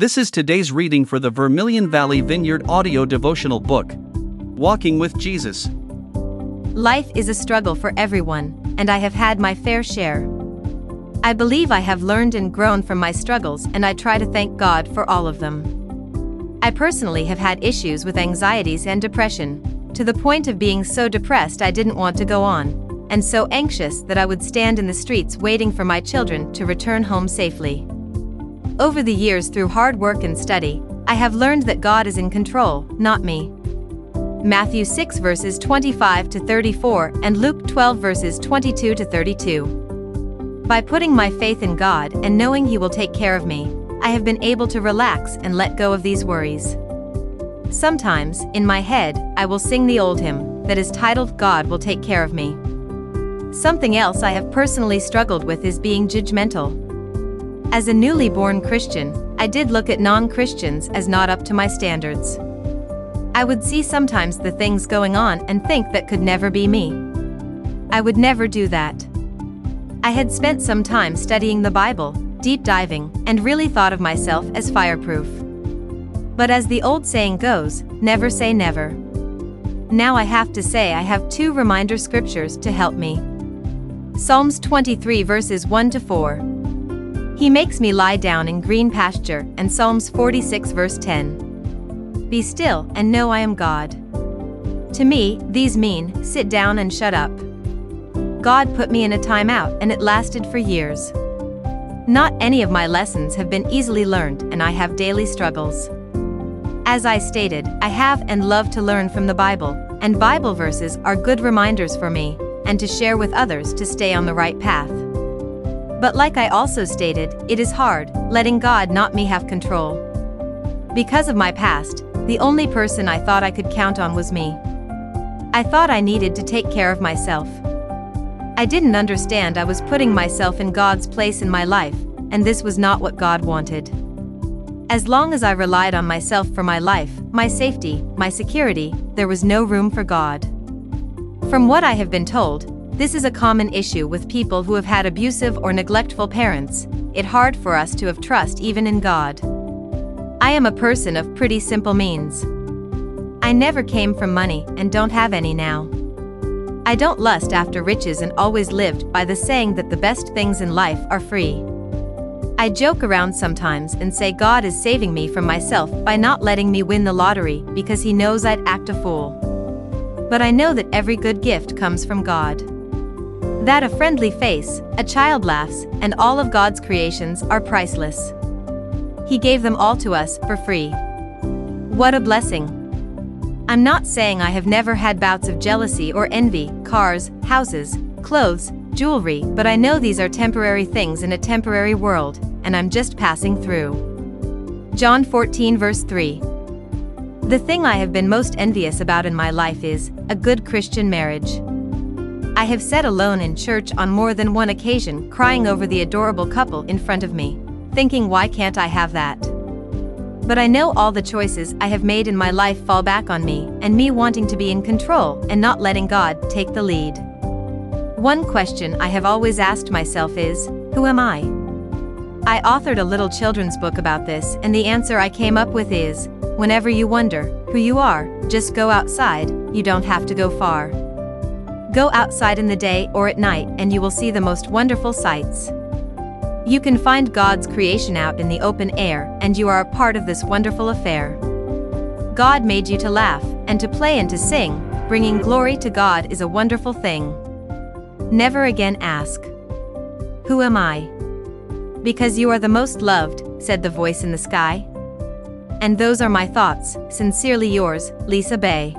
This is today's reading for the Vermilion Valley Vineyard audio devotional book Walking with Jesus. Life is a struggle for everyone, and I have had my fair share. I believe I have learned and grown from my struggles, and I try to thank God for all of them. I personally have had issues with anxieties and depression, to the point of being so depressed I didn't want to go on, and so anxious that I would stand in the streets waiting for my children to return home safely. Over the years, through hard work and study, I have learned that God is in control, not me. Matthew 6 verses 25 to 34 and Luke 12 verses 22 to 32. By putting my faith in God and knowing He will take care of me, I have been able to relax and let go of these worries. Sometimes, in my head, I will sing the old hymn that is titled God Will Take Care of Me. Something else I have personally struggled with is being judgmental. As a newly born Christian, I did look at non Christians as not up to my standards. I would see sometimes the things going on and think that could never be me. I would never do that. I had spent some time studying the Bible, deep diving, and really thought of myself as fireproof. But as the old saying goes, never say never. Now I have to say I have two reminder scriptures to help me. Psalms 23 verses 1 to 4. He makes me lie down in green pasture, and Psalms 46 verse 10. Be still and know I am God. To me, these mean sit down and shut up. God put me in a timeout and it lasted for years. Not any of my lessons have been easily learned, and I have daily struggles. As I stated, I have and love to learn from the Bible, and Bible verses are good reminders for me, and to share with others to stay on the right path. But like I also stated, it is hard, letting God not me have control. Because of my past, the only person I thought I could count on was me. I thought I needed to take care of myself. I didn't understand I was putting myself in God's place in my life, and this was not what God wanted. As long as I relied on myself for my life, my safety, my security, there was no room for God. From what I have been told, this is a common issue with people who have had abusive or neglectful parents. It hard for us to have trust even in God. I am a person of pretty simple means. I never came from money and don't have any now. I don't lust after riches and always lived by the saying that the best things in life are free. I joke around sometimes and say God is saving me from myself by not letting me win the lottery because He knows I'd act a fool. But I know that every good gift comes from God. That a friendly face, a child laughs, and all of God's creations are priceless. He gave them all to us for free. What a blessing! I'm not saying I have never had bouts of jealousy or envy, cars, houses, clothes, jewelry, but I know these are temporary things in a temporary world, and I'm just passing through. John 14 verse 3. The thing I have been most envious about in my life is a good Christian marriage. I have sat alone in church on more than one occasion crying over the adorable couple in front of me, thinking why can't I have that? But I know all the choices I have made in my life fall back on me and me wanting to be in control and not letting God take the lead. One question I have always asked myself is Who am I? I authored a little children's book about this, and the answer I came up with is Whenever you wonder who you are, just go outside, you don't have to go far. Go outside in the day or at night and you will see the most wonderful sights. You can find God's creation out in the open air, and you are a part of this wonderful affair. God made you to laugh, and to play and to sing, bringing glory to God is a wonderful thing. Never again ask, Who am I? Because you are the most loved, said the voice in the sky. And those are my thoughts, sincerely yours, Lisa Bey.